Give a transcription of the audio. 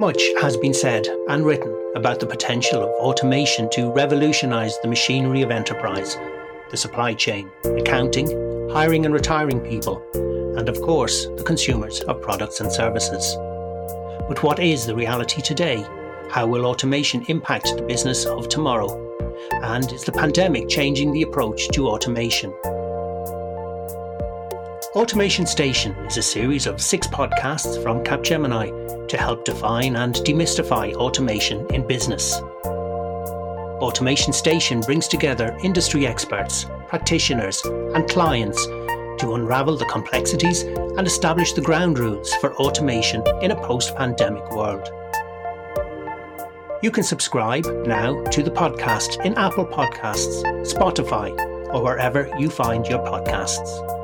Much has been said and written about the potential of automation to revolutionise the machinery of enterprise, the supply chain, accounting, hiring and retiring people, and of course, the consumers of products and services. But what is the reality today? How will automation impact the business of tomorrow? And is the pandemic changing the approach to automation? Automation Station is a series of six podcasts from Capgemini to help define and demystify automation in business. Automation Station brings together industry experts, practitioners, and clients to unravel the complexities and establish the ground rules for automation in a post pandemic world. You can subscribe now to the podcast in Apple Podcasts, Spotify, or wherever you find your podcasts.